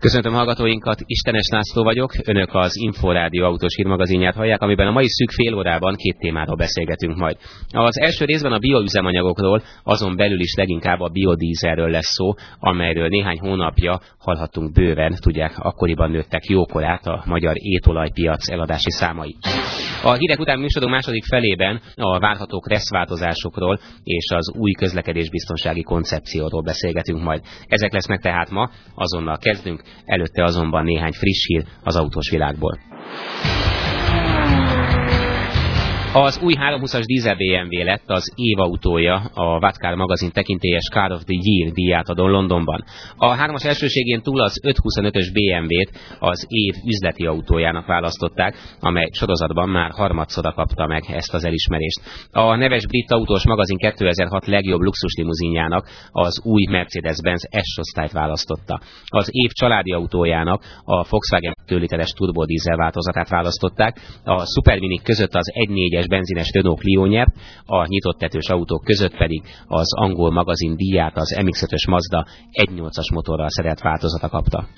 Köszöntöm hallgatóinkat, Istenes László vagyok, önök az Inforádió autós hírmagazinját hallják, amiben a mai szűk fél órában két témáról beszélgetünk majd. Az első részben a bioüzemanyagokról, azon belül is leginkább a biodízelről lesz szó, amelyről néhány hónapja hallhattunk bőven, tudják, akkoriban nőttek jókorát a magyar étolajpiac eladási számai. A hírek után műsorunk második felében a várható kresszváltozásokról és az új közlekedésbiztonsági koncepcióról beszélgetünk majd. Ezek lesznek tehát ma, azonnal kezdünk, előtte azonban néhány friss hír az autós világból. Az új 320-as dízel BMW lett az autója a Vatcar magazin tekintélyes Car of the Year díját adon Londonban. A hármas elsőségén túl az 525-ös BMW-t az év üzleti autójának választották, amely sorozatban már harmadszor kapta meg ezt az elismerést. A neves brit autós magazin 2006 legjobb luxuslimuzinjának az új Mercedes-Benz S-osztályt választotta. Az év családi autójának a Volkswagen 2 literes turbodízel változatát választották, a Supermini között az 1.4 es benzines Renault Clio nyert, a nyitott tetős autók között pedig az angol magazin díját az MX-5-ös Mazda 1.8-as motorral szerelt változata kapta.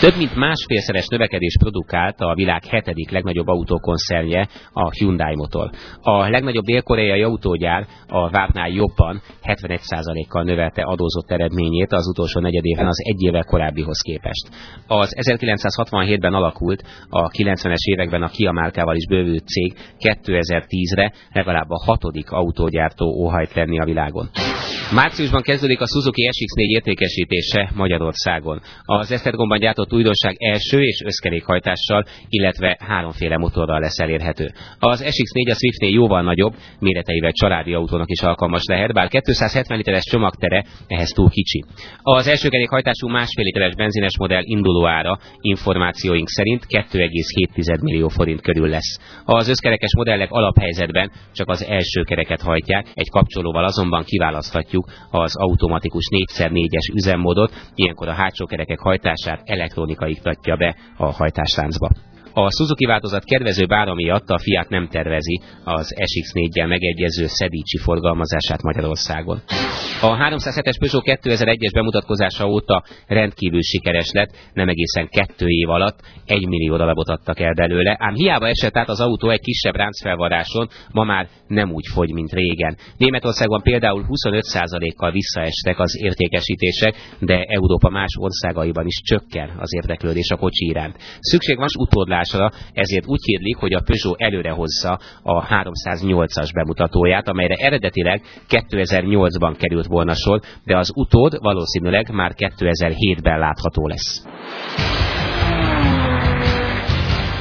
Több mint másfélszeres növekedés produkált a világ hetedik legnagyobb autókoncernje, a Hyundai motor. A legnagyobb dél-koreai autógyár a vártnál jobban 71%-kal növelte adózott eredményét az utolsó negyedében az egy évvel korábbihoz képest. Az 1967-ben alakult, a 90-es években a Kia márkával is bővült cég 2010-re legalább a hatodik autógyártó óhajt lenni a világon. Márciusban kezdődik a Suzuki SX4 értékesítése Magyarországon. Az Esztergomban gyártott újdonság első és összkerékhajtással, illetve háromféle motorral lesz elérhető. Az SX4 a Swiftnél jóval nagyobb, méreteivel családi autónak is alkalmas lehet, bár 270 literes csomagtere ehhez túl kicsi. Az első kerékhajtású másfél literes benzines modell induló ára információink szerint 2,7 millió forint körül lesz. Az összkerekes modellek alaphelyzetben csak az első kereket hajtják, egy kapcsolóval azonban kiválaszthatjuk használhatjuk az automatikus 4x4-es üzemmódot, ilyenkor a hátsó kerekek hajtását elektronika iktatja be a hajtásláncba. A Suzuki változat kedvező bára miatt a Fiat nem tervezi az SX4-gel megegyező szedícsi forgalmazását Magyarországon. A 307-es Peugeot 2001-es bemutatkozása óta rendkívül sikeres lett, nem egészen kettő év alatt egy millió darabot adtak el belőle, ám hiába esett át az autó egy kisebb ráncfelvaráson, ma már nem úgy fogy, mint régen. Németországban például 25%-kal visszaestek az értékesítések, de Európa más országaiban is csökken az érdeklődés a kocsi iránt. Szükség van utódlás megoldásra, ezért úgy hírlik, hogy a Peugeot előre hozza a 308-as bemutatóját, amelyre eredetileg 2008-ban került volna sor, de az utód valószínűleg már 2007-ben látható lesz.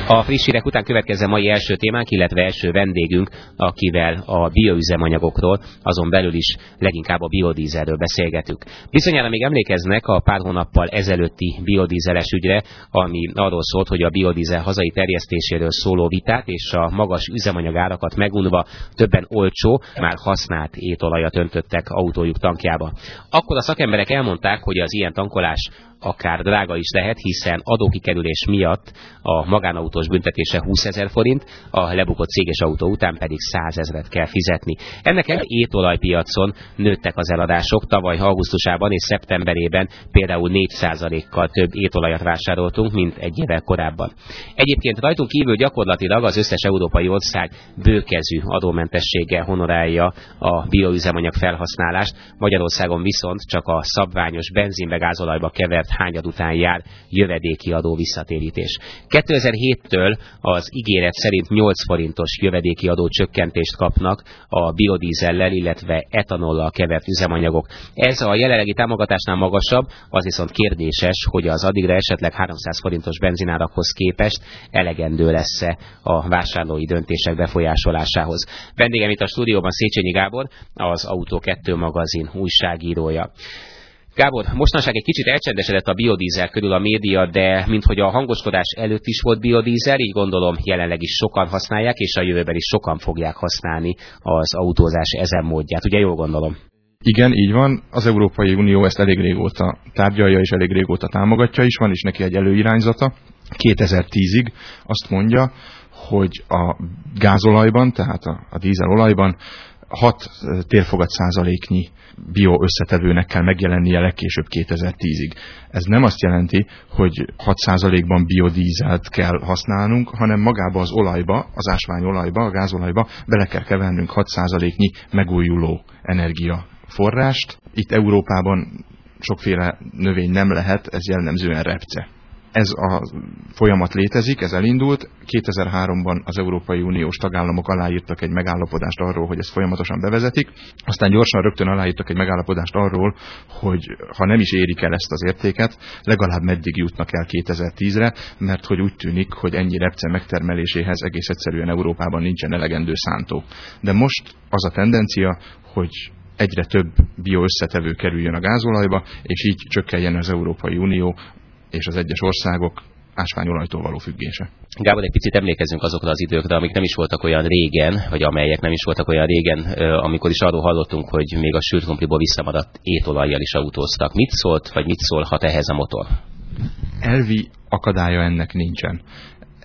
A friss hírek után következzen mai első témánk, illetve első vendégünk, akivel a bioüzemanyagokról, azon belül is leginkább a biodízelről beszélgetünk. Bizonyára még emlékeznek a pár hónappal ezelőtti biodízeles ügyre, ami arról szólt, hogy a biodízel hazai terjesztéséről szóló vitát és a magas üzemanyagárakat megunva többen olcsó, már használt étolajat öntöttek autójuk tankjába. Akkor a szakemberek elmondták, hogy az ilyen tankolás akár drága is lehet, hiszen adókikerülés miatt a magánautós büntetése 20 ezer forint, a lebukott céges autó után pedig 100 ezeret kell fizetni. Ennek egy étolajpiacon nőttek az eladások, tavaly augusztusában és szeptemberében például 4%-kal több étolajat vásároltunk, mint egy évvel korábban. Egyébként rajtunk kívül gyakorlatilag az összes európai ország bőkezű adómentességgel honorálja a bioüzemanyag felhasználást, Magyarországon viszont csak a szabványos benzinbe gázolajba kevert fizet hányad után jár jövedéki adó visszatérítés. 2007-től az ígéret szerint 8 forintos jövedéki adó csökkentést kapnak a biodízellel, illetve etanollal kevert üzemanyagok. Ez a jelenlegi támogatásnál magasabb, az viszont kérdéses, hogy az addigra esetleg 300 forintos benzinárakhoz képest elegendő lesz-e a vásárlói döntések befolyásolásához. Vendégem itt a stúdióban Széchenyi Gábor, az Autó 2 magazin újságírója. Gábor, mostanság egy kicsit elcsendesedett a biodízel körül a média, de minthogy a hangoskodás előtt is volt biodízel, így gondolom jelenleg is sokan használják, és a jövőben is sokan fogják használni az autózás ezen módját. Ugye jól gondolom? Igen, így van. Az Európai Unió ezt elég régóta tárgyalja, és elég régóta támogatja is. Van is neki egy előirányzata. 2010-ig azt mondja, hogy a gázolajban, tehát a, a dízelolajban 6 térfogat százaléknyi bio összetevőnek kell megjelennie legkésőbb 2010-ig. Ez nem azt jelenti, hogy 6%-ban biodízelt kell használnunk, hanem magába az olajba, az ásványolajba, a gázolajba bele kell kevernünk 6%-nyi megújuló energiaforrást. Itt Európában sokféle növény nem lehet, ez jellemzően repce ez a folyamat létezik, ez elindult. 2003-ban az Európai Uniós tagállamok aláírtak egy megállapodást arról, hogy ezt folyamatosan bevezetik. Aztán gyorsan rögtön aláírtak egy megállapodást arról, hogy ha nem is érik el ezt az értéket, legalább meddig jutnak el 2010-re, mert hogy úgy tűnik, hogy ennyi repce megtermeléséhez egész egyszerűen Európában nincsen elegendő szántó. De most az a tendencia, hogy egyre több bioösszetevő kerüljön a gázolajba, és így csökkenjen az Európai Unió és az egyes országok ásványolajtól való függése. Gábor, egy picit emlékezzünk azokra az időkre, amik nem is voltak olyan régen, vagy amelyek nem is voltak olyan régen, amikor is arról hallottunk, hogy még a sült krumpliból visszamaradt étolajjal is autóztak. Mit szólt, vagy mit szólhat ehhez a motor? Elvi akadálya ennek nincsen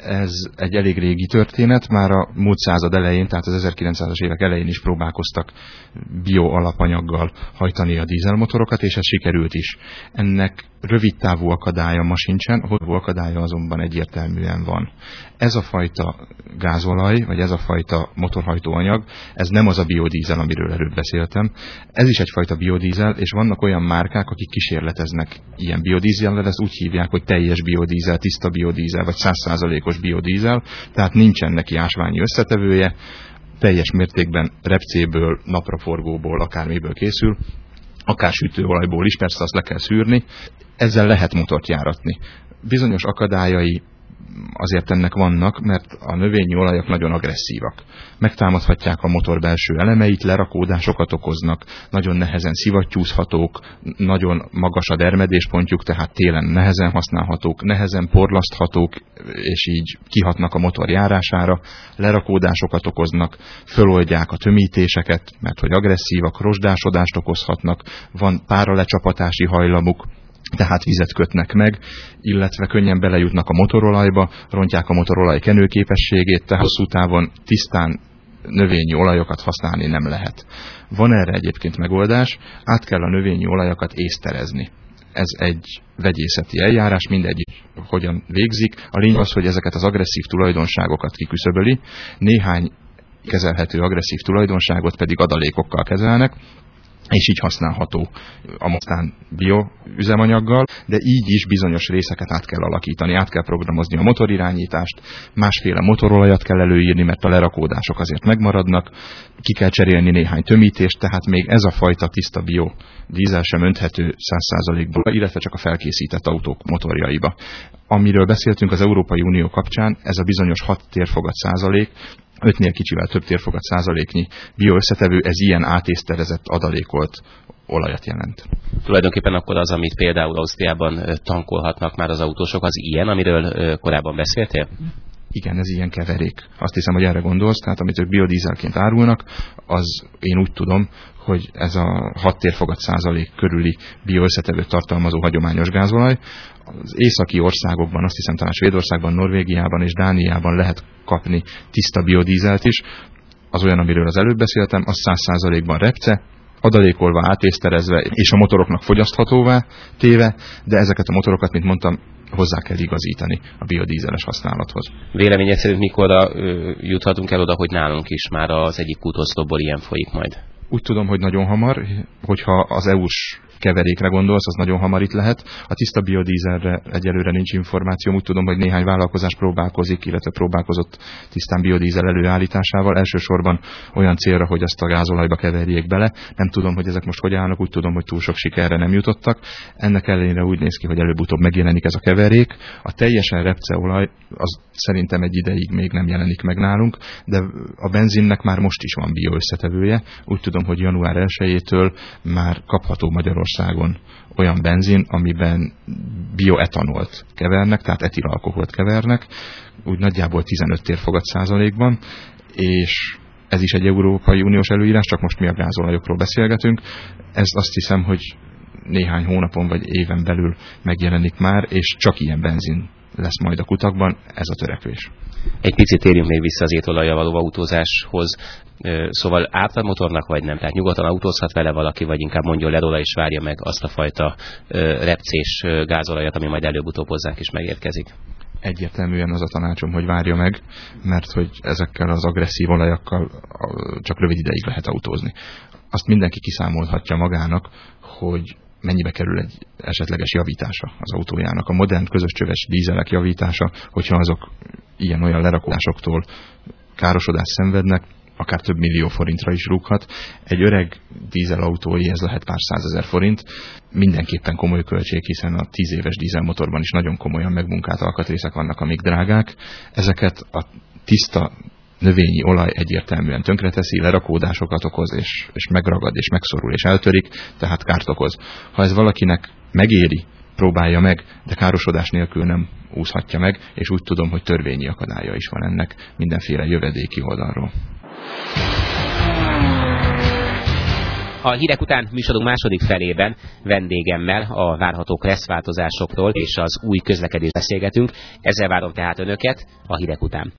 ez egy elég régi történet, már a múlt század elején, tehát az 1900-as évek elején is próbálkoztak bio alapanyaggal hajtani a dízelmotorokat, és ez sikerült is. Ennek rövid távú akadálya ma sincsen, hosszú akadálya azonban egyértelműen van. Ez a fajta gázolaj, vagy ez a fajta motorhajtóanyag, ez nem az a biodízel, amiről előbb beszéltem. Ez is egyfajta biodízel, és vannak olyan márkák, akik kísérleteznek ilyen biodízellel, ezt úgy hívják, hogy teljes biodízel, tiszta biodízel, vagy százszázalékos biodízel, tehát nincsen neki ásványi összetevője, teljes mértékben repcéből, napraforgóból, akármiből készül, akár sütőolajból is, persze azt le kell szűrni, ezzel lehet motort járatni. Bizonyos akadályai azért ennek vannak, mert a növényi olajak nagyon agresszívak. Megtámadhatják a motor belső elemeit, lerakódásokat okoznak, nagyon nehezen szivattyúzhatók, nagyon magas a dermedéspontjuk, tehát télen nehezen használhatók, nehezen porlaszthatók, és így kihatnak a motor járására, lerakódásokat okoznak, föloldják a tömítéseket, mert hogy agresszívak, rozsdásodást okozhatnak, van páralecsapási hajlamuk, tehát vizet kötnek meg, illetve könnyen belejutnak a motorolajba, rontják a motorolaj kenőképességét, tehát hosszú távon tisztán növényi olajokat használni nem lehet. Van erre egyébként megoldás, át kell a növényi olajakat észterezni. Ez egy vegyészeti eljárás, mindegy hogyan végzik. A lényeg az, hogy ezeket az agresszív tulajdonságokat kiküszöböli, néhány kezelhető agresszív tulajdonságot pedig adalékokkal kezelnek, és így használható a mostán bioüzemanyaggal, de így is bizonyos részeket át kell alakítani, át kell programozni a motorirányítást, másféle motorolajat kell előírni, mert a lerakódások azért megmaradnak, ki kell cserélni néhány tömítést, tehát még ez a fajta tiszta bio dízel sem önthető 100%-ból, illetve csak a felkészített autók motorjaiba. Amiről beszéltünk az Európai Unió kapcsán, ez a bizonyos 6 térfogat százalék, 5-nél kicsivel több térfogat százaléknyi bioösszetevő, ez ilyen átészterezett adalékolt olajat jelent. Tulajdonképpen akkor az, amit például Ausztriában tankolhatnak már az autósok, az ilyen, amiről korábban beszéltél? Igen, ez ilyen keverék. Azt hiszem, hogy erre gondolsz, tehát amit ők biodízelként árulnak, az én úgy tudom, hogy ez a 6 térfogat százalék körüli bioösszetevőt tartalmazó hagyományos gázolaj. Az északi országokban, azt hiszem talán Svédországban, Norvégiában és Dániában lehet kapni tiszta biodízelt is. Az olyan, amiről az előbb beszéltem, az 100 százalékban repce, adalékolva, átészterezve és a motoroknak fogyaszthatóvá téve, de ezeket a motorokat, mint mondtam, hozzá kell igazítani a biodízeles használathoz. Véleményed szerint mikor juthatunk el oda, hogy nálunk is már az egyik kútoszlopból ilyen folyik majd? Úgy tudom, hogy nagyon hamar, hogyha az EU-s keverékre gondolsz, az nagyon hamar itt lehet. A tiszta biodízelre egyelőre nincs információ. Úgy tudom, hogy néhány vállalkozás próbálkozik, illetve próbálkozott tisztán biodízel előállításával. Elsősorban olyan célra, hogy ezt a gázolajba keverjék bele. Nem tudom, hogy ezek most hogy állnak, úgy tudom, hogy túl sok sikerre nem jutottak. Ennek ellenére úgy néz ki, hogy előbb-utóbb megjelenik ez a keverék. A teljesen repceolaj az szerintem egy ideig még nem jelenik meg nálunk, de a benzinnek már most is van bioösszetevője. Úgy tudom, hogy január 1-től már kapható Magyarország Magyarországon olyan benzin, amiben bioetanolt kevernek, tehát etilalkoholt kevernek, úgy nagyjából 15 térfogat százalékban, és ez is egy Európai Uniós előírás, csak most mi a gázolajokról beszélgetünk. Ez azt hiszem, hogy néhány hónapon vagy éven belül megjelenik már, és csak ilyen benzin lesz majd a kutakban, ez a törekvés. Egy picit térjünk még vissza az étolajjal való autózáshoz. Szóval árt a motornak, vagy nem? Tehát nyugodtan autózhat vele valaki, vagy inkább mondjon le róla, és várja meg azt a fajta repcés gázolajat, ami majd előbb-utóbb hozzánk is megérkezik egyértelműen az a tanácsom, hogy várja meg, mert hogy ezekkel az agresszív olajakkal csak rövid ideig lehet autózni. Azt mindenki kiszámolhatja magának, hogy mennyibe kerül egy esetleges javítása az autójának. A modern közös csöves dízelek javítása, hogyha azok ilyen-olyan lerakódásoktól károsodást szenvednek, akár több millió forintra is rúghat. Egy öreg dízelautói ez lehet pár százezer forint. Mindenképpen komoly költség, hiszen a tíz éves dízelmotorban is nagyon komolyan megmunkált alkatrészek vannak, amik drágák. Ezeket a tiszta növényi olaj egyértelműen tönkreteszi, lerakódásokat okoz, és, és megragad, és megszorul, és eltörik, tehát kárt okoz. Ha ez valakinek megéri, próbálja meg, de károsodás nélkül nem úszhatja meg, és úgy tudom, hogy törvényi akadálya is van ennek mindenféle jövedéki oldalról. A hírek után műsorunk második felében vendégemmel a várható kresszváltozásokról és az új közlekedés beszélgetünk. Ezzel várom tehát önöket a hírek után.